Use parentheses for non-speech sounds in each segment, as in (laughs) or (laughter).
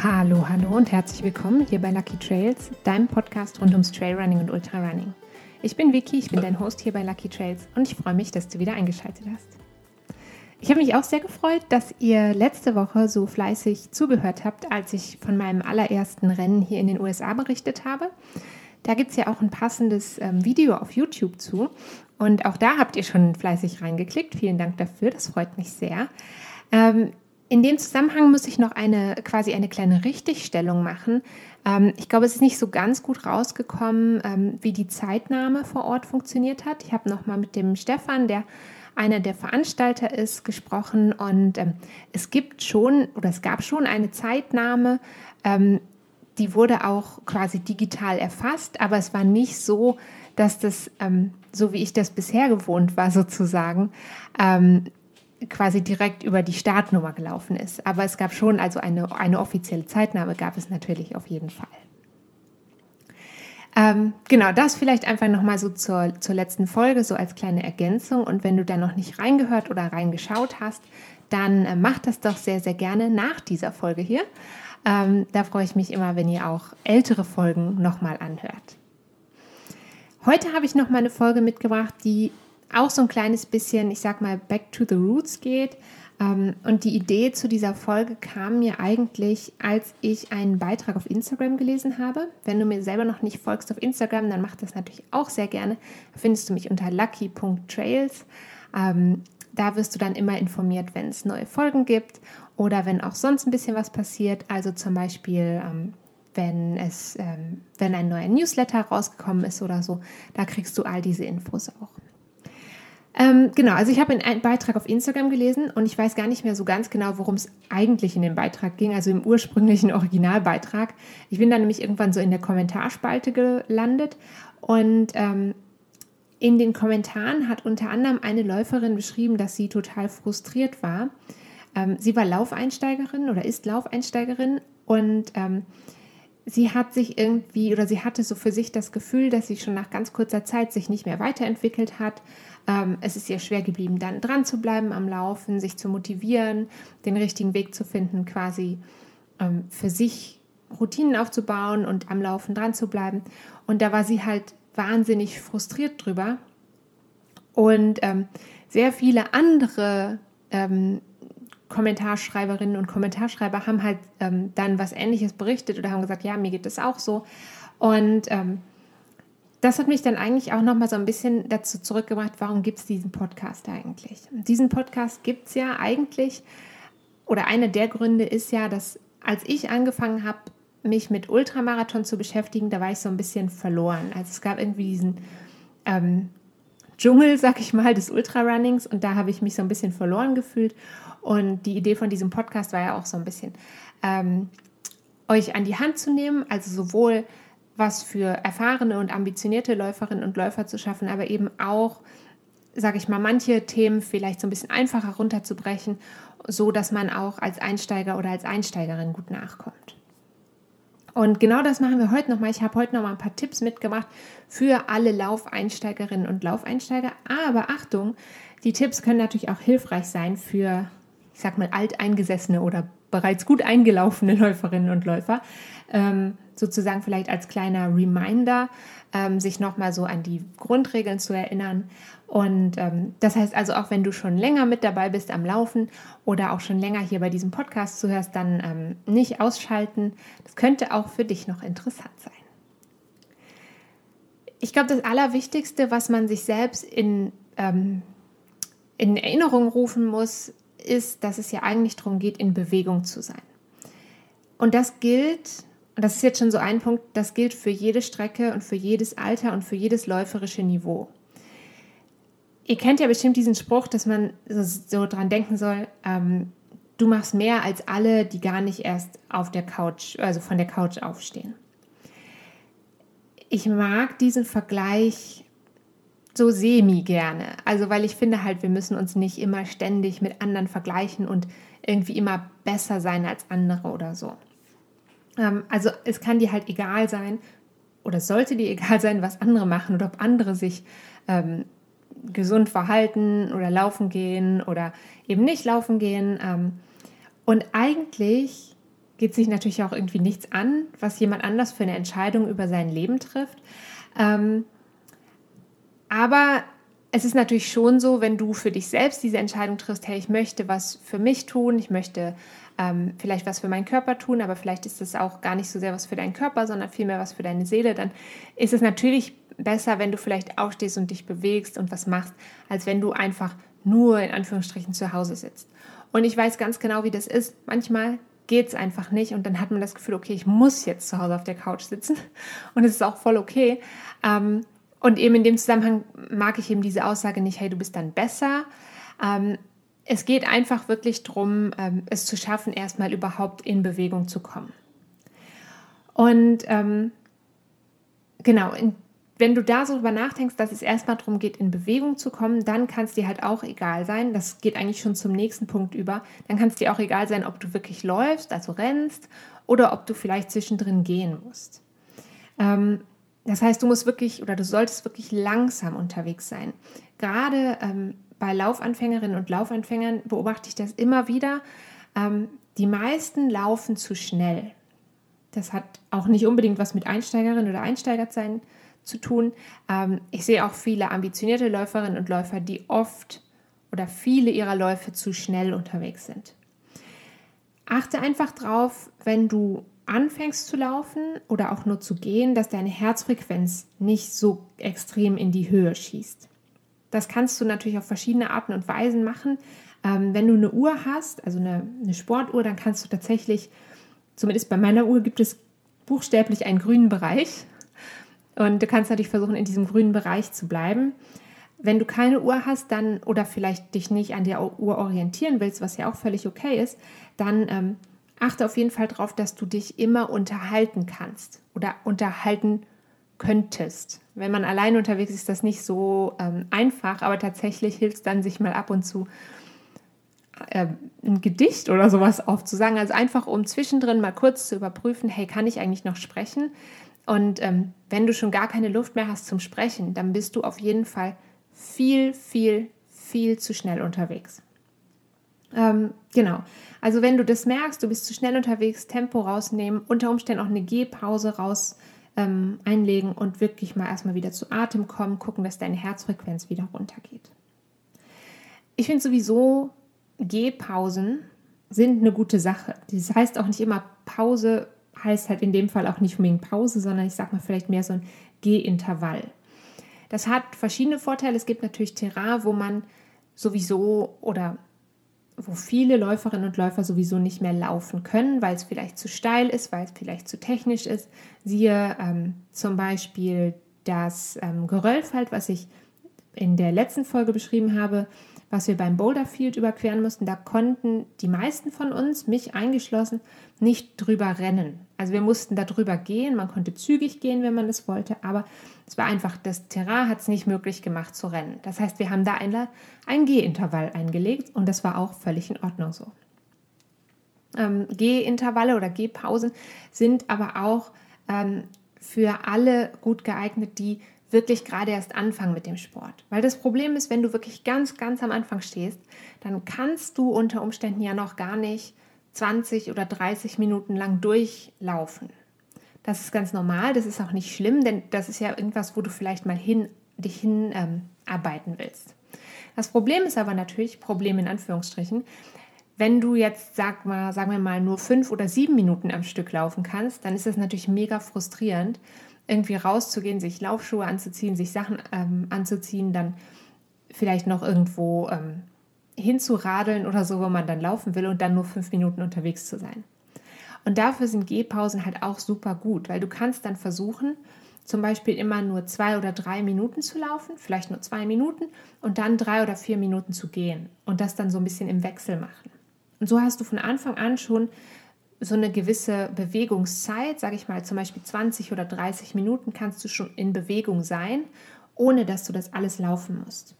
Hallo, hallo und herzlich willkommen hier bei Lucky Trails, deinem Podcast rund ums Trailrunning und Ultrarunning. Ich bin Vicky, ich bin dein Host hier bei Lucky Trails und ich freue mich, dass du wieder eingeschaltet hast. Ich habe mich auch sehr gefreut, dass ihr letzte Woche so fleißig zugehört habt, als ich von meinem allerersten Rennen hier in den USA berichtet habe. Da gibt es ja auch ein passendes ähm, Video auf YouTube zu. Und auch da habt ihr schon fleißig reingeklickt. Vielen Dank dafür, das freut mich sehr. Ähm, in dem Zusammenhang muss ich noch eine quasi eine kleine Richtigstellung machen. Ähm, ich glaube, es ist nicht so ganz gut rausgekommen, ähm, wie die Zeitnahme vor Ort funktioniert hat. Ich habe noch mal mit dem Stefan, der einer der Veranstalter ist, gesprochen und ähm, es gibt schon oder es gab schon eine Zeitnahme. Ähm, die wurde auch quasi digital erfasst, aber es war nicht so, dass das, ähm, so wie ich das bisher gewohnt war, sozusagen, ähm, quasi direkt über die Startnummer gelaufen ist. Aber es gab schon, also eine, eine offizielle Zeitnahme gab es natürlich auf jeden Fall. Ähm, genau, das vielleicht einfach nochmal so zur, zur letzten Folge, so als kleine Ergänzung. Und wenn du da noch nicht reingehört oder reingeschaut hast, dann äh, mach das doch sehr, sehr gerne nach dieser Folge hier. Ähm, da freue ich mich immer, wenn ihr auch ältere Folgen nochmal anhört. Heute habe ich nochmal eine Folge mitgebracht, die auch so ein kleines bisschen, ich sag mal, back to the roots geht. Ähm, und die Idee zu dieser Folge kam mir eigentlich, als ich einen Beitrag auf Instagram gelesen habe. Wenn du mir selber noch nicht folgst auf Instagram, dann mach das natürlich auch sehr gerne. Da findest du mich unter lucky.trails. Ähm, da wirst du dann immer informiert, wenn es neue Folgen gibt oder wenn auch sonst ein bisschen was passiert. Also zum Beispiel, ähm, wenn es, wenn ein neuer Newsletter rausgekommen ist oder so, da kriegst du all diese Infos auch. Ähm, genau, also ich habe einen Beitrag auf Instagram gelesen und ich weiß gar nicht mehr so ganz genau, worum es eigentlich in dem Beitrag ging, also im ursprünglichen (laughs) Originalbeitrag. Ich bin dann nämlich irgendwann so in der Kommentarspalte gelandet und ähm, in den Kommentaren hat unter anderem eine Läuferin beschrieben, dass sie total frustriert war. Ähm, sie war Laufeinsteigerin oder ist Laufeinsteigerin und ähm, sie hat sich irgendwie oder sie hatte so für sich das Gefühl, dass sie schon nach ganz kurzer Zeit sich nicht mehr weiterentwickelt hat. Ähm, es ist ihr schwer geblieben, dann dran zu bleiben am Laufen, sich zu motivieren, den richtigen Weg zu finden, quasi ähm, für sich Routinen aufzubauen und am Laufen dran zu bleiben. Und da war sie halt wahnsinnig frustriert drüber. Und ähm, sehr viele andere ähm, Kommentarschreiberinnen und Kommentarschreiber haben halt ähm, dann was Ähnliches berichtet oder haben gesagt, ja, mir geht das auch so. Und ähm, das hat mich dann eigentlich auch nochmal so ein bisschen dazu zurückgebracht, warum gibt es diesen Podcast eigentlich? Diesen Podcast gibt es ja eigentlich, oder einer der Gründe ist ja, dass als ich angefangen habe, mich mit Ultramarathon zu beschäftigen, da war ich so ein bisschen verloren. Also es gab irgendwie diesen ähm, Dschungel, sag ich mal, des Ultrarunnings und da habe ich mich so ein bisschen verloren gefühlt. Und die Idee von diesem Podcast war ja auch so ein bisschen, ähm, euch an die Hand zu nehmen, also sowohl was für erfahrene und ambitionierte Läuferinnen und Läufer zu schaffen, aber eben auch, sage ich mal, manche Themen vielleicht so ein bisschen einfacher runterzubrechen, so dass man auch als Einsteiger oder als Einsteigerin gut nachkommt. Und genau das machen wir heute nochmal. Ich habe heute nochmal ein paar Tipps mitgebracht für alle Laufeinsteigerinnen und Laufeinsteiger. Aber Achtung, die Tipps können natürlich auch hilfreich sein für, ich sag mal, alteingesessene oder bereits gut eingelaufene Läuferinnen und Läufer. Ähm, sozusagen vielleicht als kleiner Reminder, ähm, sich nochmal so an die Grundregeln zu erinnern. Und ähm, das heißt also, auch wenn du schon länger mit dabei bist am Laufen oder auch schon länger hier bei diesem Podcast zuhörst, dann ähm, nicht ausschalten. Das könnte auch für dich noch interessant sein. Ich glaube, das Allerwichtigste, was man sich selbst in, ähm, in Erinnerung rufen muss, ist, dass es ja eigentlich darum geht, in Bewegung zu sein. Und das gilt und das ist jetzt schon so ein Punkt, das gilt für jede Strecke und für jedes Alter und für jedes läuferische Niveau. Ihr kennt ja bestimmt diesen Spruch, dass man so, so dran denken soll, ähm, du machst mehr als alle, die gar nicht erst auf der Couch, also von der Couch aufstehen. Ich mag diesen Vergleich so semi gerne. Also, weil ich finde halt, wir müssen uns nicht immer ständig mit anderen vergleichen und irgendwie immer besser sein als andere oder so. Ähm, also es kann dir halt egal sein oder sollte dir (laughs) egal sein, was andere machen oder ob andere sich ähm, gesund verhalten oder laufen gehen oder eben nicht laufen gehen. Ähm, und eigentlich geht sich natürlich auch irgendwie nichts an, was jemand anders für eine Entscheidung über sein Leben trifft. Ähm, aber es ist natürlich schon so, wenn du für dich selbst diese Entscheidung triffst, hey, ich möchte was für mich tun, ich möchte ähm, vielleicht was für meinen Körper tun, aber vielleicht ist es auch gar nicht so sehr was für deinen Körper, sondern vielmehr was für deine Seele, dann ist es natürlich besser, wenn du vielleicht aufstehst und dich bewegst und was machst, als wenn du einfach nur in Anführungsstrichen zu Hause sitzt. Und ich weiß ganz genau, wie das ist. Manchmal geht es einfach nicht und dann hat man das Gefühl, okay, ich muss jetzt zu Hause auf der Couch sitzen und es ist auch voll okay. Ähm, und eben in dem Zusammenhang mag ich eben diese Aussage nicht, hey, du bist dann besser. Ähm, es geht einfach wirklich darum, ähm, es zu schaffen, erstmal überhaupt in Bewegung zu kommen. Und ähm, genau, in, wenn du da so drüber nachdenkst, dass es erstmal darum geht, in Bewegung zu kommen, dann kann es dir halt auch egal sein. Das geht eigentlich schon zum nächsten Punkt über. Dann kann es dir auch egal sein, ob du wirklich läufst, also rennst, oder ob du vielleicht zwischendrin gehen musst. Ähm, das heißt, du musst wirklich oder du solltest wirklich langsam unterwegs sein. Gerade ähm, bei Laufanfängerinnen und Laufanfängern beobachte ich das immer wieder. Ähm, die meisten laufen zu schnell. Das hat auch nicht unbedingt was mit Einsteigerinnen oder Einsteigerzeit zu tun. Ähm, ich sehe auch viele ambitionierte Läuferinnen und Läufer, die oft oder viele ihrer Läufe zu schnell unterwegs sind. Achte einfach drauf, wenn du anfängst zu laufen oder auch nur zu gehen, dass deine Herzfrequenz nicht so extrem in die Höhe schießt. Das kannst du natürlich auf verschiedene Arten und Weisen machen. Ähm, wenn du eine Uhr hast, also eine, eine Sportuhr, dann kannst du tatsächlich, zumindest bei meiner Uhr gibt es buchstäblich einen grünen Bereich. Und du kannst natürlich versuchen, in diesem grünen Bereich zu bleiben. Wenn du keine Uhr hast, dann oder vielleicht dich nicht an der Uhr orientieren willst, was ja auch völlig okay ist, dann ähm, achte auf jeden Fall darauf, dass du dich immer unterhalten kannst oder unterhalten könntest. Wenn man allein unterwegs ist, ist das nicht so ähm, einfach, aber tatsächlich hilft es dann, sich mal ab und zu äh, ein Gedicht oder sowas aufzusagen. Also einfach, um zwischendrin mal kurz zu überprüfen, hey, kann ich eigentlich noch sprechen? Und ähm, wenn du schon gar keine Luft mehr hast zum Sprechen, dann bist du auf jeden Fall viel, viel, viel zu schnell unterwegs. Ähm, genau. Also wenn du das merkst, du bist zu schnell unterwegs, Tempo rausnehmen, unter Umständen auch eine Gehpause raus ähm, einlegen und wirklich mal erstmal wieder zu Atem kommen, gucken, dass deine Herzfrequenz wieder runtergeht. Ich finde sowieso, Gehpausen sind eine gute Sache. Das heißt auch nicht immer Pause, heißt halt in dem Fall auch nicht unbedingt Pause, sondern ich sage mal vielleicht mehr so ein Gehintervall. Das hat verschiedene Vorteile. Es gibt natürlich Terrain, wo man sowieso oder wo viele Läuferinnen und Läufer sowieso nicht mehr laufen können, weil es vielleicht zu steil ist, weil es vielleicht zu technisch ist. Siehe ähm, zum Beispiel das ähm, Geröllfeld, was ich in der letzten Folge beschrieben habe, was wir beim Boulderfield überqueren mussten. Da konnten die meisten von uns, mich eingeschlossen, nicht drüber rennen. Also wir mussten da drüber gehen. Man konnte zügig gehen, wenn man es wollte, aber es war einfach, das Terrain hat es nicht möglich gemacht zu rennen. Das heißt, wir haben da ein, ein Gehintervall eingelegt und das war auch völlig in Ordnung so. Ähm, Gehintervalle oder Gehpausen sind aber auch ähm, für alle gut geeignet, die wirklich gerade erst anfangen mit dem Sport. Weil das Problem ist, wenn du wirklich ganz, ganz am Anfang stehst, dann kannst du unter Umständen ja noch gar nicht 20 oder 30 Minuten lang durchlaufen. Das ist ganz normal, das ist auch nicht schlimm, denn das ist ja irgendwas, wo du vielleicht mal hin, dich hinarbeiten ähm, willst. Das Problem ist aber natürlich, Problem in Anführungsstrichen, wenn du jetzt, sag mal, sagen wir mal, nur fünf oder sieben Minuten am Stück laufen kannst, dann ist das natürlich mega frustrierend, irgendwie rauszugehen, sich Laufschuhe anzuziehen, sich Sachen ähm, anzuziehen, dann vielleicht noch irgendwo ähm, hinzuradeln oder so, wo man dann laufen will und dann nur fünf Minuten unterwegs zu sein. Und dafür sind Gehpausen halt auch super gut, weil du kannst dann versuchen, zum Beispiel immer nur zwei oder drei Minuten zu laufen, vielleicht nur zwei Minuten und dann drei oder vier Minuten zu gehen und das dann so ein bisschen im Wechsel machen. Und so hast du von Anfang an schon so eine gewisse Bewegungszeit, sage ich mal, zum Beispiel 20 oder 30 Minuten kannst du schon in Bewegung sein, ohne dass du das alles laufen musst.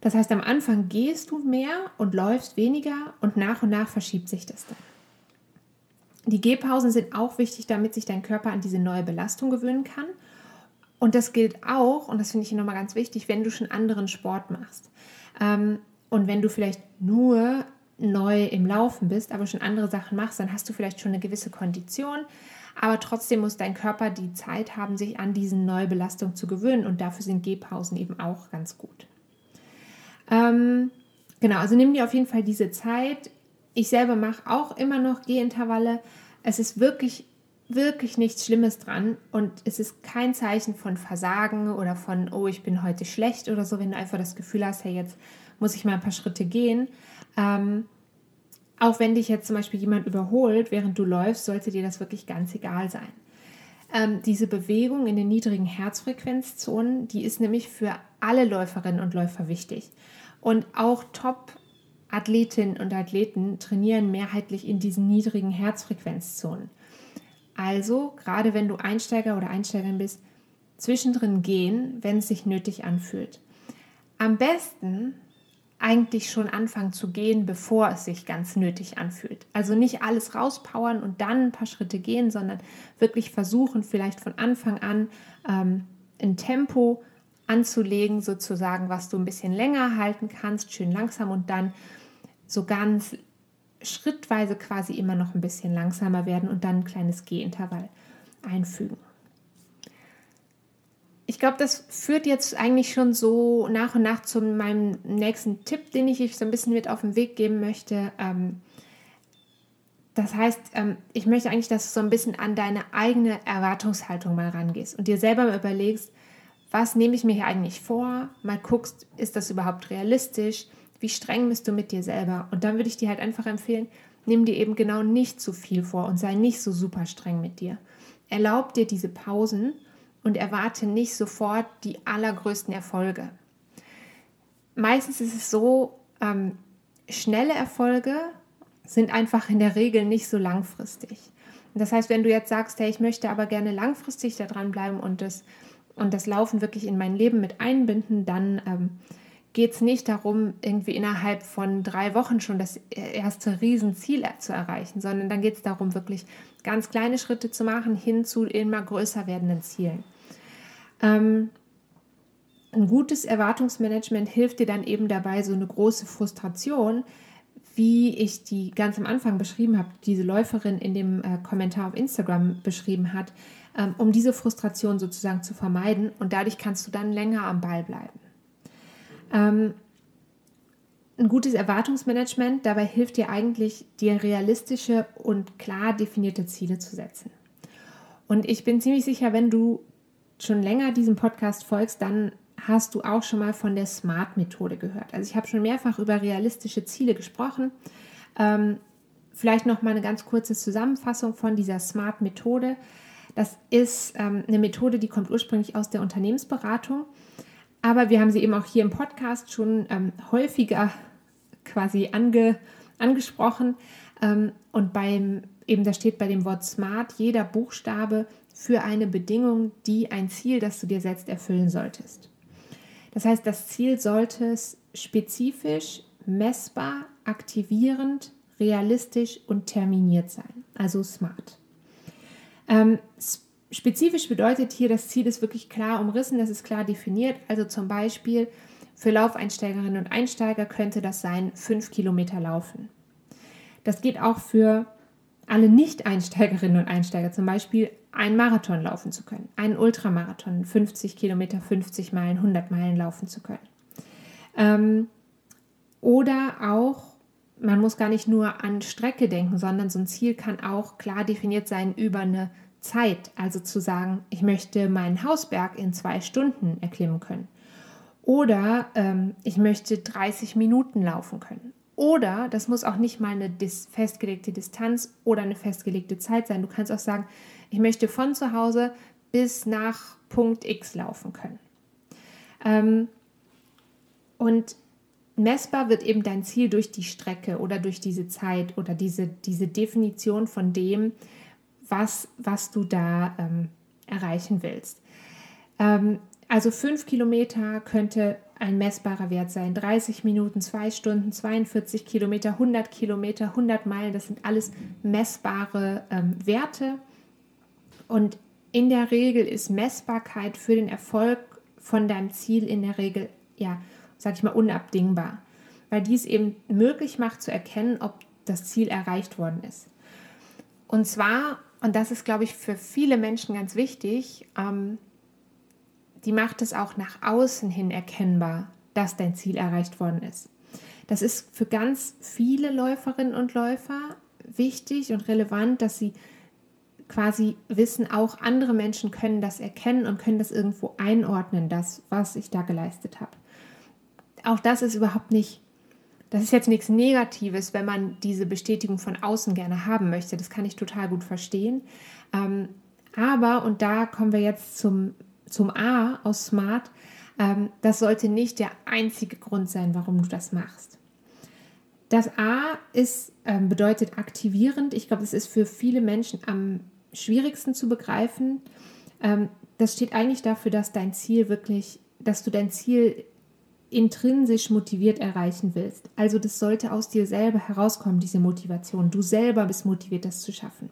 Das heißt, am Anfang gehst du mehr und läufst weniger und nach und nach verschiebt sich das dann. Die Gehpausen sind auch wichtig, damit sich dein Körper an diese neue Belastung gewöhnen kann. Und das gilt auch, und das finde ich nochmal ganz wichtig, wenn du schon anderen Sport machst. Ähm, und wenn du vielleicht nur neu im Laufen bist, aber schon andere Sachen machst, dann hast du vielleicht schon eine gewisse Kondition, aber trotzdem muss dein Körper die Zeit haben, sich an diese neue Belastung zu gewöhnen und dafür sind Gehpausen eben auch ganz gut. Ähm, genau, also nimm dir auf jeden Fall diese Zeit. Ich selber mache auch immer noch Gehintervalle. Es ist wirklich, wirklich nichts Schlimmes dran und es ist kein Zeichen von Versagen oder von, oh, ich bin heute schlecht oder so, wenn du einfach das Gefühl hast, hey, jetzt muss ich mal ein paar Schritte gehen. Ähm, auch wenn dich jetzt zum Beispiel jemand überholt, während du läufst, sollte dir das wirklich ganz egal sein. Ähm, diese Bewegung in den niedrigen Herzfrequenzzonen, die ist nämlich für alle Läuferinnen und Läufer wichtig. Und auch Top-Athletinnen und Athleten trainieren mehrheitlich in diesen niedrigen Herzfrequenzzonen. Also, gerade wenn du Einsteiger oder Einsteigerin bist, zwischendrin gehen, wenn es sich nötig anfühlt. Am besten eigentlich schon anfangen zu gehen, bevor es sich ganz nötig anfühlt. Also nicht alles rauspowern und dann ein paar Schritte gehen, sondern wirklich versuchen, vielleicht von Anfang an ähm, ein Tempo anzulegen, sozusagen, was du ein bisschen länger halten kannst, schön langsam und dann so ganz schrittweise quasi immer noch ein bisschen langsamer werden und dann ein kleines Gehintervall einfügen ich glaube, das führt jetzt eigentlich schon so nach und nach zu meinem nächsten Tipp, den ich euch so ein bisschen mit auf den Weg geben möchte. Ähm, das heißt, ähm, ich möchte eigentlich, dass du so ein bisschen an deine eigene Erwartungshaltung mal rangehst und dir selber mal überlegst, was nehme ich mir hier eigentlich vor? Mal guckst, ist das überhaupt realistisch? Wie streng bist du mit dir selber? Und dann würde ich dir halt einfach empfehlen, nimm dir eben genau nicht zu viel vor und sei nicht so super streng mit dir. Erlaub dir diese Pausen und erwarte nicht sofort die allergrößten Erfolge. Meistens ist es so, ähm, schnelle Erfolge sind einfach in der Regel nicht so langfristig. Das heißt, wenn du jetzt sagst, hey, ich möchte aber gerne langfristig da dranbleiben und das, und das Laufen wirklich in mein Leben mit einbinden, dann ähm, geht es nicht darum, irgendwie innerhalb von drei Wochen schon das erste Riesenziel zu erreichen, sondern dann geht es darum, wirklich ganz kleine Schritte zu machen hin zu immer größer werdenden Zielen. Ähm, ein gutes Erwartungsmanagement hilft dir dann eben dabei, so eine große Frustration, wie ich die ganz am Anfang beschrieben habe, diese Läuferin in dem äh, Kommentar auf Instagram beschrieben hat, ähm, um diese Frustration sozusagen zu vermeiden und dadurch kannst du dann länger am Ball bleiben. Ähm, ein gutes Erwartungsmanagement dabei hilft dir eigentlich, dir realistische und klar definierte Ziele zu setzen. Und ich bin ziemlich sicher, wenn du schon länger diesem Podcast folgst, dann hast du auch schon mal von der SMART-Methode gehört. Also ich habe schon mehrfach über realistische Ziele gesprochen. Ähm, vielleicht noch mal eine ganz kurze Zusammenfassung von dieser SMART-Methode. Das ist ähm, eine Methode, die kommt ursprünglich aus der Unternehmensberatung, aber wir haben sie eben auch hier im Podcast schon ähm, häufiger quasi ange, angesprochen. Ähm, und beim eben da steht bei dem Wort Smart jeder Buchstabe für eine Bedingung, die ein Ziel, das du dir setzt, erfüllen solltest. Das heißt, das Ziel sollte spezifisch, messbar, aktivierend, realistisch und terminiert sein, also smart. Ähm, spezifisch bedeutet hier, das Ziel ist wirklich klar umrissen, das ist klar definiert. Also zum Beispiel für Laufeinsteigerinnen und Einsteiger könnte das sein, fünf Kilometer laufen. Das geht auch für alle Nicht-Einsteigerinnen und Einsteiger, zum Beispiel einen Marathon laufen zu können, einen Ultramarathon, 50 Kilometer, 50 Meilen, 100 Meilen laufen zu können. Ähm, oder auch, man muss gar nicht nur an Strecke denken, sondern so ein Ziel kann auch klar definiert sein über eine Zeit. Also zu sagen, ich möchte meinen Hausberg in zwei Stunden erklimmen können. Oder ähm, ich möchte 30 Minuten laufen können. Oder das muss auch nicht mal eine festgelegte Distanz oder eine festgelegte Zeit sein. Du kannst auch sagen, ich möchte von zu Hause bis nach Punkt X laufen können. Ähm, und messbar wird eben dein Ziel durch die Strecke oder durch diese Zeit oder diese, diese Definition von dem, was, was du da ähm, erreichen willst. Ähm, also fünf Kilometer könnte ein messbarer Wert sein. 30 Minuten, 2 Stunden, 42 Kilometer, 100 Kilometer, 100 Meilen, das sind alles messbare ähm, Werte. Und in der Regel ist Messbarkeit für den Erfolg von deinem Ziel in der Regel, ja, sag ich mal, unabdingbar. weil die es eben möglich macht zu erkennen, ob das Ziel erreicht worden ist. Und zwar, und das ist, glaube ich, für viele Menschen ganz wichtig, ähm, die macht es auch nach außen hin erkennbar, dass dein Ziel erreicht worden ist. Das ist für ganz viele Läuferinnen und Läufer wichtig und relevant, dass sie quasi wissen, auch andere Menschen können das erkennen und können das irgendwo einordnen, das, was ich da geleistet habe. Auch das ist überhaupt nicht, das ist jetzt nichts Negatives, wenn man diese Bestätigung von außen gerne haben möchte. Das kann ich total gut verstehen. Ähm, aber, und da kommen wir jetzt zum, zum A aus Smart, ähm, das sollte nicht der einzige Grund sein, warum du das machst. Das A ist, ähm, bedeutet aktivierend. Ich glaube, es ist für viele Menschen am schwierigsten zu begreifen. Ähm, das steht eigentlich dafür, dass dein Ziel wirklich, dass du dein Ziel intrinsisch motiviert erreichen willst. Also das sollte aus dir selber herauskommen, diese Motivation. Du selber bist motiviert, das zu schaffen.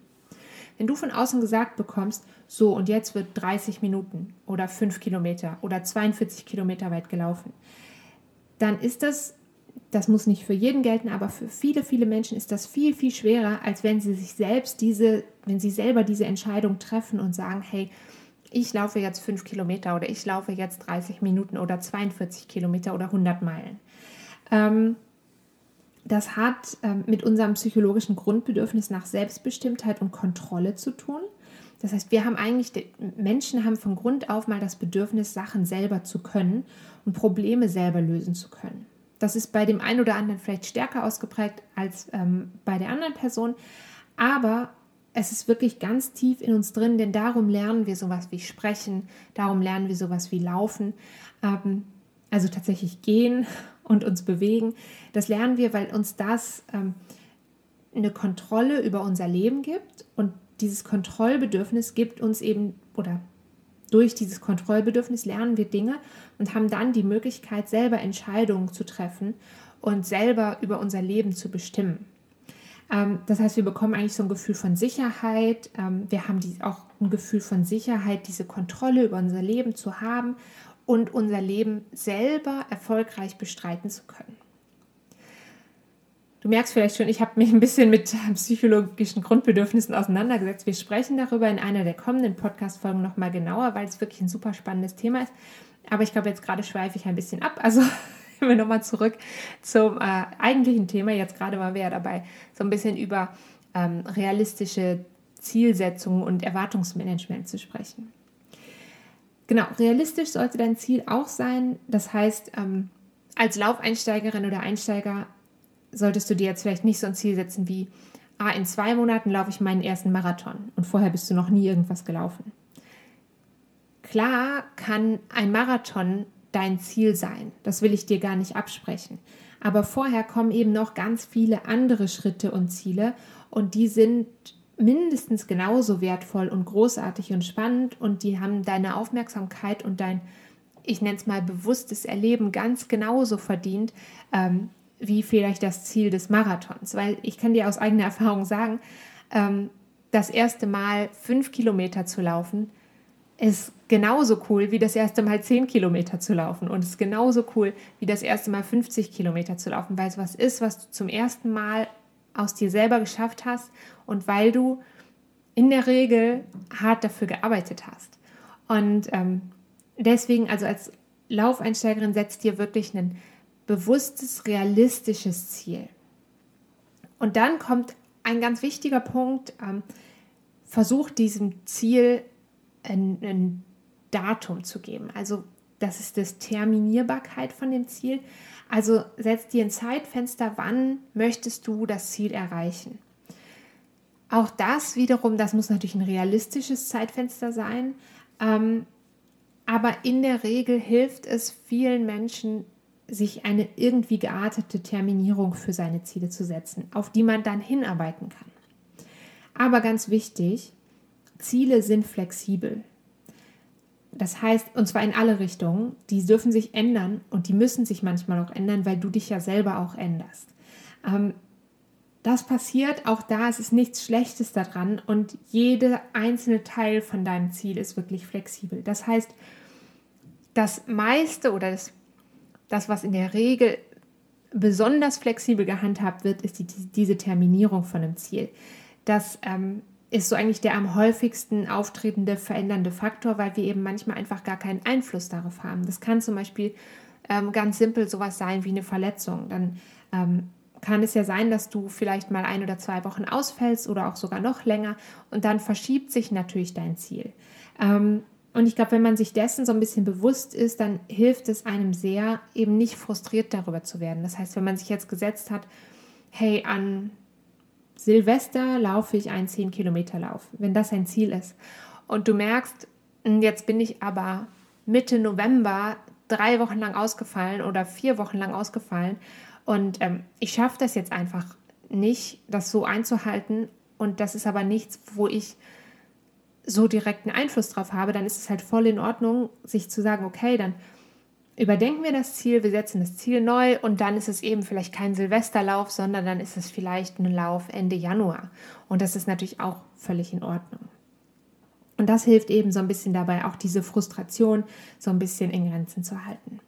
Wenn du von außen gesagt bekommst, so und jetzt wird 30 Minuten oder 5 Kilometer oder 42 Kilometer weit gelaufen, dann ist das das muss nicht für jeden gelten, aber für viele, viele Menschen ist das viel, viel schwerer, als wenn sie sich selbst diese, wenn sie selber diese Entscheidung treffen und sagen, hey, ich laufe jetzt fünf Kilometer oder ich laufe jetzt 30 Minuten oder 42 Kilometer oder 100 Meilen. Ähm, das hat ähm, mit unserem psychologischen Grundbedürfnis nach Selbstbestimmtheit und Kontrolle zu tun. Das heißt, wir haben eigentlich, Menschen haben von Grund auf mal das Bedürfnis, Sachen selber zu können und Probleme selber lösen zu können. Das ist bei dem einen oder anderen vielleicht stärker ausgeprägt als ähm, bei der anderen Person. Aber es ist wirklich ganz tief in uns drin, denn darum lernen wir sowas wie Sprechen, darum lernen wir sowas wie Laufen, ähm, also tatsächlich gehen und uns bewegen. Das lernen wir, weil uns das ähm, eine Kontrolle über unser Leben gibt und dieses Kontrollbedürfnis gibt uns eben oder durch dieses Kontrollbedürfnis lernen wir Dinge und haben dann die Möglichkeit, selber Entscheidungen zu treffen und selber über unser Leben zu bestimmen. Ähm, das heißt, wir bekommen eigentlich so ein Gefühl von Sicherheit. Ähm, wir haben die, auch ein Gefühl von Sicherheit, diese Kontrolle über unser Leben zu haben und unser Leben selber erfolgreich bestreiten zu können. Du merkst vielleicht schon, ich habe mich ein bisschen mit psychologischen Grundbedürfnissen auseinandergesetzt. Wir sprechen darüber in einer der kommenden Podcast-Folgen nochmal genauer, weil es wirklich ein super spannendes Thema ist. Aber ich glaube, jetzt gerade schweife ich ein bisschen ab. Also (laughs) wir nochmal zurück zum äh, eigentlichen Thema. Jetzt gerade waren wir ja dabei, so ein bisschen über ähm, realistische Zielsetzungen und Erwartungsmanagement zu sprechen. Genau, realistisch sollte dein Ziel auch sein. Das heißt, ähm, als Laufeinsteigerin oder Einsteiger solltest du dir jetzt vielleicht nicht so ein Ziel setzen wie, ah, in zwei Monaten laufe ich meinen ersten Marathon und vorher bist du noch nie irgendwas gelaufen. Klar kann ein Marathon dein Ziel sein, das will ich dir gar nicht absprechen. Aber vorher kommen eben noch ganz viele andere Schritte und Ziele und die sind mindestens genauso wertvoll und großartig und spannend und die haben deine Aufmerksamkeit und dein, ich nenne es mal, bewusstes Erleben ganz genauso verdient, ähm, wie vielleicht das Ziel des Marathons. Weil ich kann dir aus eigener Erfahrung sagen, ähm, das erste Mal fünf Kilometer zu laufen, ist genauso cool wie das erste Mal zehn Kilometer zu laufen. Und ist genauso cool wie das erste Mal 50 Kilometer zu laufen, weil es was ist, was du zum ersten Mal aus dir selber geschafft hast und weil du in der Regel hart dafür gearbeitet hast. Und ähm, deswegen, also als Laufeinsteigerin, setzt dir wirklich einen bewusstes, realistisches Ziel. Und dann kommt ein ganz wichtiger Punkt, ähm, versucht diesem Ziel ein, ein Datum zu geben. Also das ist das Terminierbarkeit von dem Ziel. Also setz dir ein Zeitfenster, wann möchtest du das Ziel erreichen. Auch das wiederum, das muss natürlich ein realistisches Zeitfenster sein. Ähm, aber in der Regel hilft es vielen Menschen, sich eine irgendwie geartete Terminierung für seine Ziele zu setzen, auf die man dann hinarbeiten kann. Aber ganz wichtig, Ziele sind flexibel. Das heißt, und zwar in alle Richtungen, die dürfen sich ändern und die müssen sich manchmal auch ändern, weil du dich ja selber auch änderst. Ähm, das passiert, auch da ist nichts Schlechtes daran und jeder einzelne Teil von deinem Ziel ist wirklich flexibel. Das heißt, das meiste oder das das, was in der Regel besonders flexibel gehandhabt wird, ist die, diese Terminierung von einem Ziel. Das ähm, ist so eigentlich der am häufigsten auftretende verändernde Faktor, weil wir eben manchmal einfach gar keinen Einfluss darauf haben. Das kann zum Beispiel ähm, ganz simpel sowas sein wie eine Verletzung. Dann ähm, kann es ja sein, dass du vielleicht mal ein oder zwei Wochen ausfällst oder auch sogar noch länger und dann verschiebt sich natürlich dein Ziel. Ähm, und ich glaube, wenn man sich dessen so ein bisschen bewusst ist, dann hilft es einem sehr, eben nicht frustriert darüber zu werden. Das heißt, wenn man sich jetzt gesetzt hat, hey, an Silvester laufe ich einen 10 Kilometer Lauf, wenn das ein Ziel ist. Und du merkst, hm, jetzt bin ich aber Mitte November drei Wochen lang ausgefallen oder vier Wochen lang ausgefallen und ähm, ich schaffe das jetzt einfach nicht, das so einzuhalten. Und das ist aber nichts, wo ich so direkten Einfluss drauf habe, dann ist es halt voll in Ordnung, sich zu sagen, okay, dann überdenken wir das Ziel, wir setzen das Ziel neu und dann ist es eben vielleicht kein Silvesterlauf, sondern dann ist es vielleicht ein Lauf Ende Januar. Und das ist natürlich auch völlig in Ordnung. Und das hilft eben so ein bisschen dabei, auch diese Frustration so ein bisschen in Grenzen zu halten.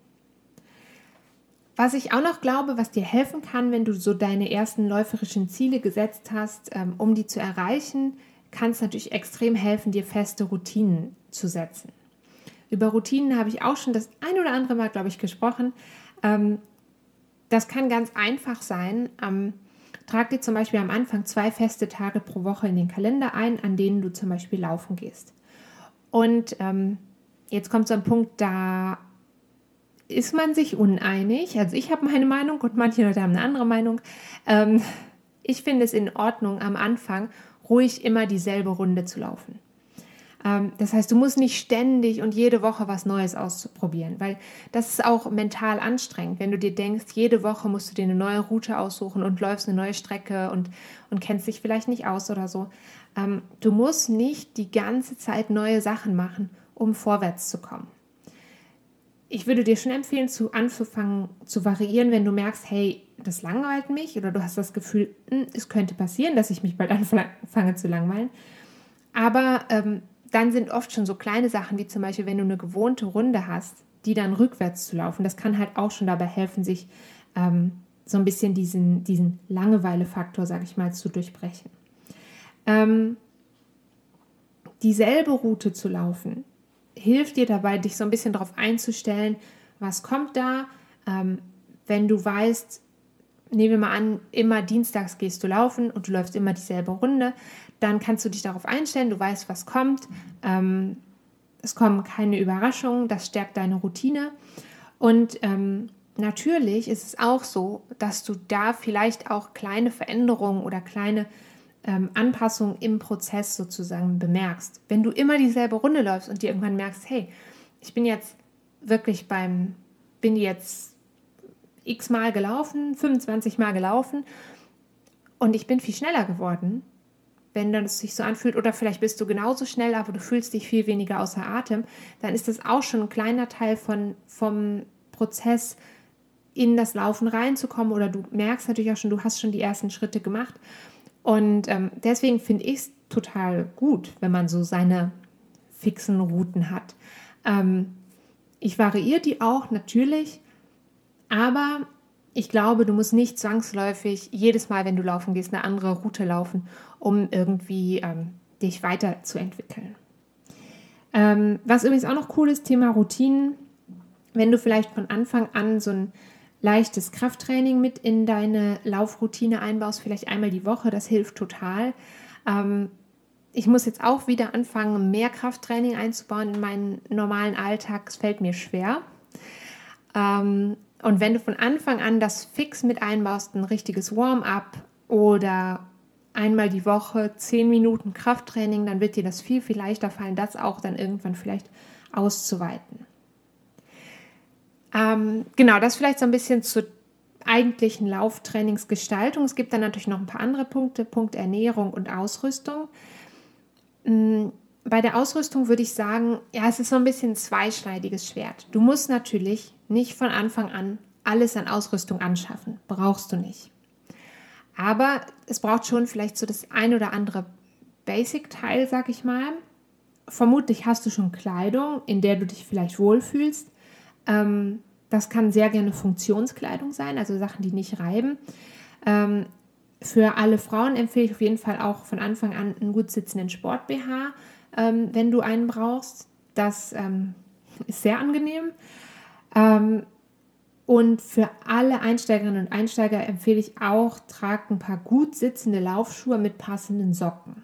Was ich auch noch glaube, was dir helfen kann, wenn du so deine ersten läuferischen Ziele gesetzt hast, ähm, um die zu erreichen, kann es natürlich extrem helfen, dir feste Routinen zu setzen. Über Routinen habe ich auch schon das ein oder andere Mal, glaube ich, gesprochen. Ähm, das kann ganz einfach sein. Ähm, trag dir zum Beispiel am Anfang zwei feste Tage pro Woche in den Kalender ein, an denen du zum Beispiel laufen gehst. Und ähm, jetzt kommt so ein Punkt, da ist man sich uneinig. Also ich habe meine Meinung und manche Leute haben eine andere Meinung. Ich finde es in Ordnung, am Anfang ruhig immer dieselbe Runde zu laufen. Ähm, das heißt, du musst nicht ständig und jede Woche was Neues ausprobieren, weil das ist auch mental anstrengend, wenn du dir denkst, jede Woche musst du dir eine neue Route aussuchen und läufst eine neue Strecke und, und kennst dich vielleicht nicht aus oder so. Ähm, du musst nicht die ganze Zeit neue Sachen machen, um vorwärts zu kommen. Ich würde dir schon empfehlen, zu anzufangen zu variieren, wenn du merkst, hey, das langweilt mich oder du hast das Gefühl, hm, es könnte passieren, dass ich mich bald anfange (laughs) zu langweilen. Aber ähm, dann sind oft schon so kleine Sachen wie zum Beispiel, wenn du eine gewohnte Runde hast, die dann rückwärts zu laufen. Das kann halt auch schon dabei helfen, sich ähm, so ein bisschen diesen, diesen Langeweile-Faktor, sage ich mal, zu durchbrechen. Ähm, dieselbe Route zu laufen hilft dir dabei, dich so ein bisschen darauf einzustellen, was kommt da. Ähm, wenn du weißt, nehmen wir mal an, immer dienstags gehst du laufen und du läufst immer dieselbe Runde, dann kannst du dich darauf einstellen, du weißt, was kommt. Ähm, es kommen keine Überraschungen, das stärkt deine Routine. Und ähm, natürlich ist es auch so, dass du da vielleicht auch kleine Veränderungen oder kleine ähm, Anpassungen im Prozess sozusagen bemerkst. Wenn du immer dieselbe Runde läufst und dir irgendwann merkst, hey, ich bin jetzt wirklich beim, bin jetzt x Mal gelaufen, 25 Mal gelaufen und ich bin viel schneller geworden, wenn das sich so anfühlt, oder vielleicht bist du genauso schnell, aber du fühlst dich viel weniger außer Atem, dann ist das auch schon ein kleiner Teil von, vom Prozess, in das Laufen reinzukommen. Oder du merkst natürlich auch schon, du hast schon die ersten Schritte gemacht. Und ähm, deswegen finde ich es total gut, wenn man so seine fixen Routen hat. Ähm, ich variiere die auch natürlich, aber ich glaube, du musst nicht zwangsläufig jedes Mal, wenn du laufen gehst, eine andere Route laufen, um irgendwie ähm, dich weiterzuentwickeln. Ähm, was übrigens auch noch cool ist, Thema Routinen. Wenn du vielleicht von Anfang an so ein leichtes Krafttraining mit in deine Laufroutine einbaust, vielleicht einmal die Woche, das hilft total. Ähm, ich muss jetzt auch wieder anfangen, mehr Krafttraining einzubauen in meinen normalen Alltag. Es fällt mir schwer. Ähm, und wenn du von Anfang an das fix mit einbaust, ein richtiges Warm-up oder einmal die Woche zehn Minuten Krafttraining, dann wird dir das viel, viel leichter fallen, das auch dann irgendwann vielleicht auszuweiten. Ähm, genau, das vielleicht so ein bisschen zur eigentlichen Lauftrainingsgestaltung. Es gibt dann natürlich noch ein paar andere Punkte, Punkt Ernährung und Ausrüstung. Bei der Ausrüstung würde ich sagen, ja, es ist so ein bisschen ein zweischneidiges Schwert. Du musst natürlich nicht von Anfang an alles an Ausrüstung anschaffen. Brauchst du nicht. Aber es braucht schon vielleicht so das ein oder andere Basic-Teil, sag ich mal. Vermutlich hast du schon Kleidung, in der du dich vielleicht wohlfühlst. Ähm, das kann sehr gerne Funktionskleidung sein, also Sachen, die nicht reiben. Ähm, für alle Frauen empfehle ich auf jeden Fall auch von Anfang an einen gut sitzenden Sport-BH, ähm, wenn du einen brauchst. Das ähm, ist sehr angenehm. Ähm, und für alle Einsteigerinnen und Einsteiger empfehle ich auch, tragt ein paar gut sitzende Laufschuhe mit passenden Socken.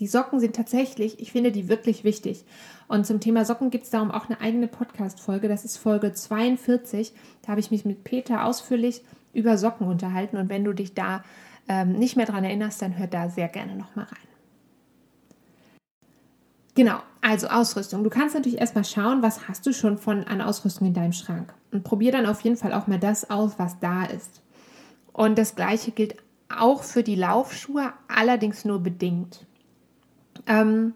Die Socken sind tatsächlich, ich finde die wirklich wichtig. Und zum Thema Socken gibt es darum auch eine eigene Podcast-Folge. Das ist Folge 42. Da habe ich mich mit Peter ausführlich über Socken unterhalten. Und wenn du dich da ähm, nicht mehr dran erinnerst, dann hör da sehr gerne nochmal rein. Genau, also Ausrüstung. Du kannst natürlich erstmal schauen, was hast du schon von an Ausrüstung in deinem Schrank. Und probier dann auf jeden Fall auch mal das aus, was da ist. Und das gleiche gilt auch für die Laufschuhe, allerdings nur bedingt. Ähm,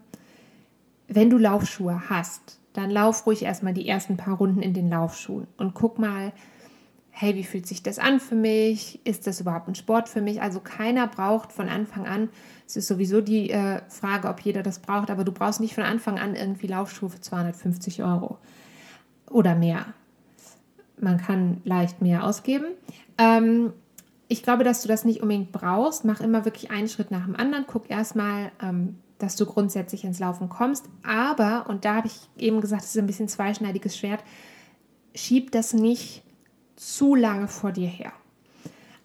wenn du Laufschuhe hast, dann lauf ruhig erstmal die ersten paar Runden in den Laufschuhen und guck mal, hey, wie fühlt sich das an für mich? Ist das überhaupt ein Sport für mich? Also keiner braucht von Anfang an, es ist sowieso die äh, Frage, ob jeder das braucht, aber du brauchst nicht von Anfang an irgendwie Laufschuhe für 250 Euro oder mehr. Man kann leicht mehr ausgeben. Ähm, ich glaube, dass du das nicht unbedingt brauchst. Mach immer wirklich einen Schritt nach dem anderen. Guck erstmal, ähm, dass du grundsätzlich ins Laufen kommst. Aber, und da habe ich eben gesagt, es ist ein bisschen zweischneidiges Schwert, schieb das nicht zu lange vor dir her.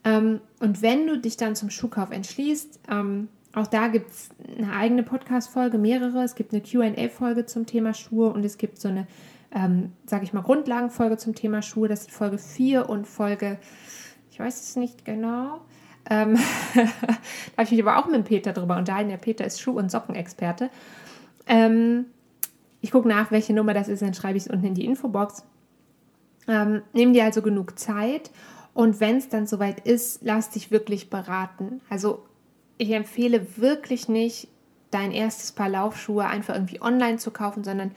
Ähm, und wenn du dich dann zum Schuhkauf entschließt, ähm, auch da gibt es eine eigene Podcast-Folge, mehrere. Es gibt eine QA-Folge zum Thema Schuhe und es gibt so eine, ähm, sage ich mal, Grundlagenfolge zum Thema Schuhe. Das ist Folge 4 und Folge, ich weiß es nicht genau, ähm, (laughs) da habe ich mich aber auch mit Peter drüber unterhalten. Der Peter ist Schuh- und Sockenexperte. Ähm, ich gucke nach, welche Nummer das ist, dann schreibe ich es unten in die Infobox. Ähm, nimm dir also genug Zeit und wenn es dann soweit ist, lass dich wirklich beraten. Also ich empfehle wirklich nicht, dein erstes Paar Laufschuhe einfach irgendwie online zu kaufen, sondern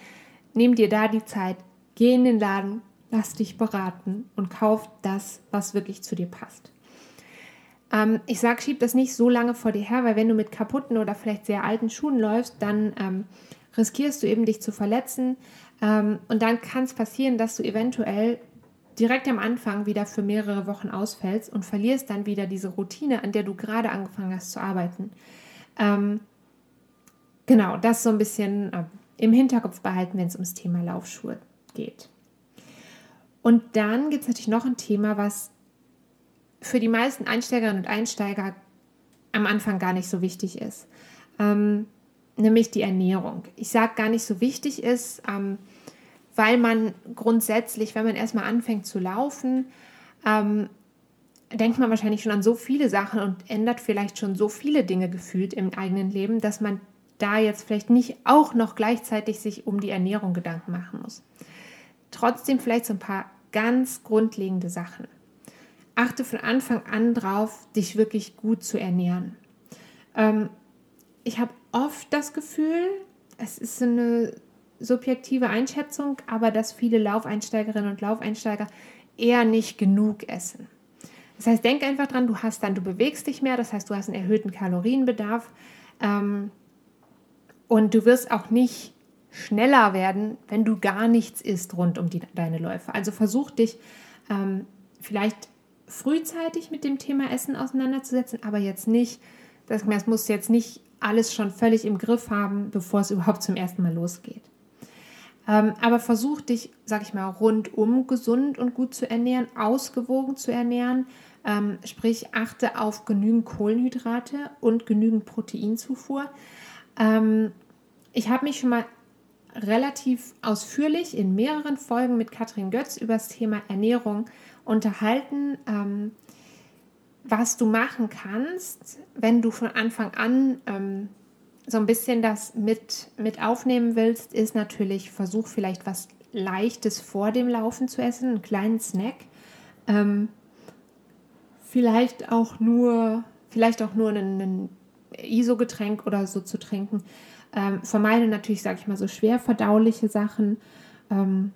nimm dir da die Zeit, geh in den Laden, lass dich beraten und kauf das, was wirklich zu dir passt. Ähm, ich sage, schieb das nicht so lange vor dir her, weil wenn du mit kaputten oder vielleicht sehr alten Schuhen läufst, dann ähm, riskierst du eben dich zu verletzen. Ähm, und dann kann es passieren, dass du eventuell direkt am Anfang wieder für mehrere Wochen ausfällst und verlierst dann wieder diese Routine, an der du gerade angefangen hast zu arbeiten. Ähm, genau, das so ein bisschen äh, im Hinterkopf behalten, wenn es ums Thema Laufschuhe geht. Und dann gibt es natürlich noch ein Thema, was für die meisten Einsteigerinnen und Einsteiger am Anfang gar nicht so wichtig ist. Ähm, nämlich die Ernährung. Ich sage gar nicht so wichtig ist, ähm, weil man grundsätzlich, wenn man erstmal anfängt zu laufen, ähm, denkt man wahrscheinlich schon an so viele Sachen und ändert vielleicht schon so viele Dinge gefühlt im eigenen Leben, dass man da jetzt vielleicht nicht auch noch gleichzeitig sich um die Ernährung Gedanken machen muss. Trotzdem vielleicht so ein paar ganz grundlegende Sachen achte von Anfang an drauf, dich wirklich gut zu ernähren. Ähm, ich habe oft das Gefühl, es ist eine subjektive Einschätzung, aber dass viele Laufeinsteigerinnen und Laufeinsteiger eher nicht genug essen. Das heißt, denk einfach dran, du hast dann, du bewegst dich mehr, das heißt, du hast einen erhöhten Kalorienbedarf ähm, und du wirst auch nicht schneller werden, wenn du gar nichts isst rund um die, deine Läufe. Also versuch dich ähm, vielleicht frühzeitig mit dem Thema Essen auseinanderzusetzen, aber jetzt nicht, das, das muss jetzt nicht alles schon völlig im Griff haben, bevor es überhaupt zum ersten Mal losgeht. Ähm, aber versuch dich, sag ich mal, rundum gesund und gut zu ernähren, ausgewogen zu ernähren. Ähm, sprich, achte auf genügend Kohlenhydrate und genügend Proteinzufuhr. Ähm, ich habe mich schon mal relativ ausführlich in mehreren Folgen mit Katrin Götz über das Thema Ernährung unterhalten, ähm, was du machen kannst, wenn du von Anfang an ähm, so ein bisschen das mit, mit aufnehmen willst, ist natürlich, versuch vielleicht was Leichtes vor dem Laufen zu essen, einen kleinen Snack. Ähm, vielleicht auch nur, vielleicht auch nur ein, ISO-Getränk oder so zu trinken. Ähm, vermeide natürlich, sage ich mal, so schwer verdauliche Sachen. Ähm,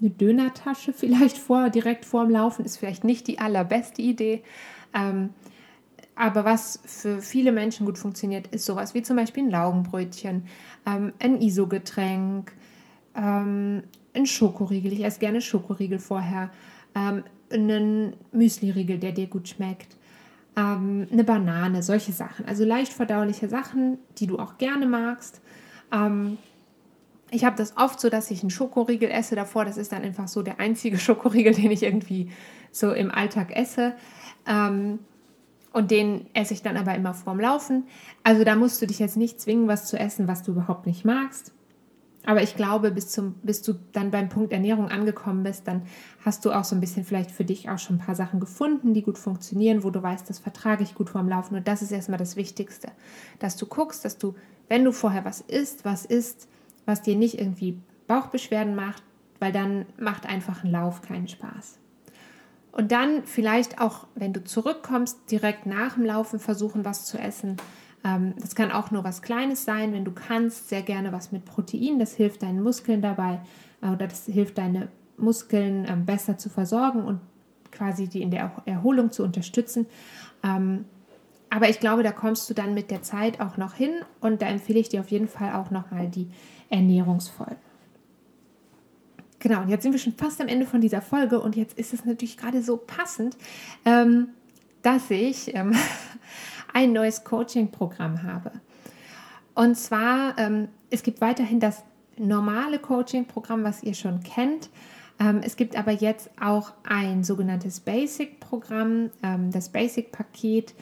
eine Dönertasche (laughs) vielleicht vor, direkt vorm Laufen ist vielleicht nicht die allerbeste Idee. Ähm, aber was für viele Menschen gut funktioniert, ist sowas wie zum Beispiel ein Laugenbrötchen, ähm, ein ISO-Getränk, ähm, ein Schokoriegel, ich esse gerne Schokoriegel vorher, ähm, einen Müsliriegel, der dir gut schmeckt, ähm, eine Banane, solche Sachen. Also leicht verdauliche Sachen, die du auch gerne magst. Ähm, ich habe das oft so, dass ich einen Schokoriegel esse davor. Das ist dann einfach so der einzige (laughs) Schokoriegel, den ich irgendwie so im Alltag esse. Ähm, und den esse ich dann aber immer vorm Laufen. Also da musst du dich jetzt nicht zwingen, was zu essen, was du überhaupt nicht magst. Aber ich glaube, bis, zum, bis du dann beim Punkt Ernährung angekommen bist, dann hast du auch so ein bisschen vielleicht für dich auch schon ein paar Sachen gefunden, die gut funktionieren, wo du weißt, das vertrage ich gut vorm Laufen. Und das ist erstmal das Wichtigste, dass du guckst, dass du, wenn du vorher was isst, was isst, was dir nicht irgendwie Bauchbeschwerden macht, weil dann macht einfach ein Lauf keinen Spaß. Und dann vielleicht auch, wenn du zurückkommst, direkt nach dem Laufen versuchen, was zu essen. Ähm, das kann auch nur was Kleines sein, wenn du kannst, sehr gerne was mit Protein. Das hilft deinen Muskeln dabei äh, oder das hilft deine Muskeln ähm, besser zu versorgen und quasi die in der Erholung zu unterstützen. Ähm, aber ich glaube, da kommst du dann mit der Zeit auch noch hin und da empfehle ich dir auf jeden Fall auch nochmal die Ernährungsfolgen. Genau, und jetzt sind wir schon fast am Ende von dieser Folge und jetzt ist es natürlich gerade so passend, ähm, dass ich ähm, (laughs) ein neues Coaching-Programm habe. Und zwar, ähm, es gibt weiterhin das normale Coaching-Programm, was ihr schon kennt. Ähm, es gibt aber jetzt auch ein sogenanntes Basic-Programm, ähm, das Basic-Paket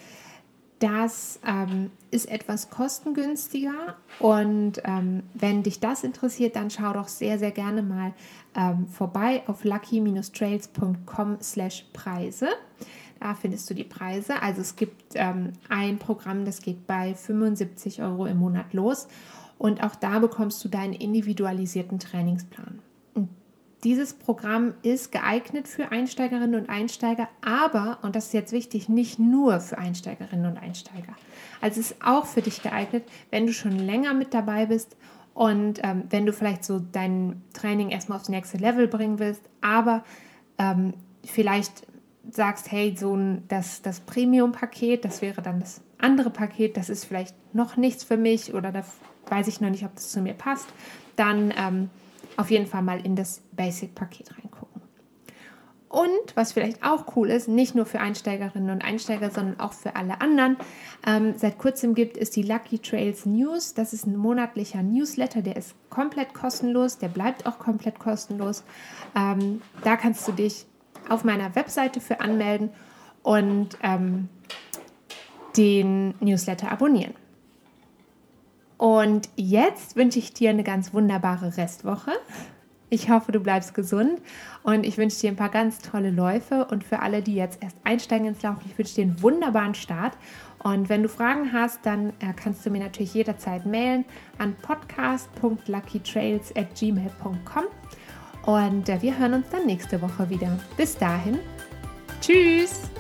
das ähm, ist etwas kostengünstiger und ähm, wenn dich das interessiert, dann schau doch sehr, sehr gerne mal ähm, vorbei auf lucky-trails.com slash Preise. Da findest du die Preise. Also es gibt ähm, ein Programm, das geht bei 75 Euro im Monat los und auch da bekommst du deinen individualisierten Trainingsplan. Dieses Programm ist geeignet für Einsteigerinnen und Einsteiger, aber, und das ist jetzt wichtig, nicht nur für Einsteigerinnen und Einsteiger. Also es ist auch für dich geeignet, wenn du schon länger mit dabei bist und ähm, wenn du vielleicht so dein Training erstmal aufs nächste Level bringen willst, aber ähm, vielleicht sagst, hey, so ein, das, das Premium-Paket, das wäre dann das andere Paket, das ist vielleicht noch nichts für mich oder da weiß ich noch nicht, ob das zu mir passt, dann ähm, auf jeden Fall mal in das Basic-Paket reingucken. Und was vielleicht auch cool ist, nicht nur für Einsteigerinnen und Einsteiger, sondern auch für alle anderen, ähm, seit kurzem gibt es die Lucky Trails News. Das ist ein monatlicher Newsletter, der ist komplett kostenlos, der bleibt auch komplett kostenlos. Ähm, da kannst du dich auf meiner Webseite für anmelden und ähm, den Newsletter abonnieren. Und jetzt wünsche ich dir eine ganz wunderbare Restwoche. Ich hoffe, du bleibst gesund und ich wünsche dir ein paar ganz tolle Läufe. Und für alle, die jetzt erst einsteigen ins Laufen, ich wünsche dir einen wunderbaren Start. Und wenn du Fragen hast, dann äh, kannst du mir natürlich jederzeit mailen an podcast.luckytrails.gmail.com. Und äh, wir hören uns dann nächste Woche wieder. Bis dahin, tschüss!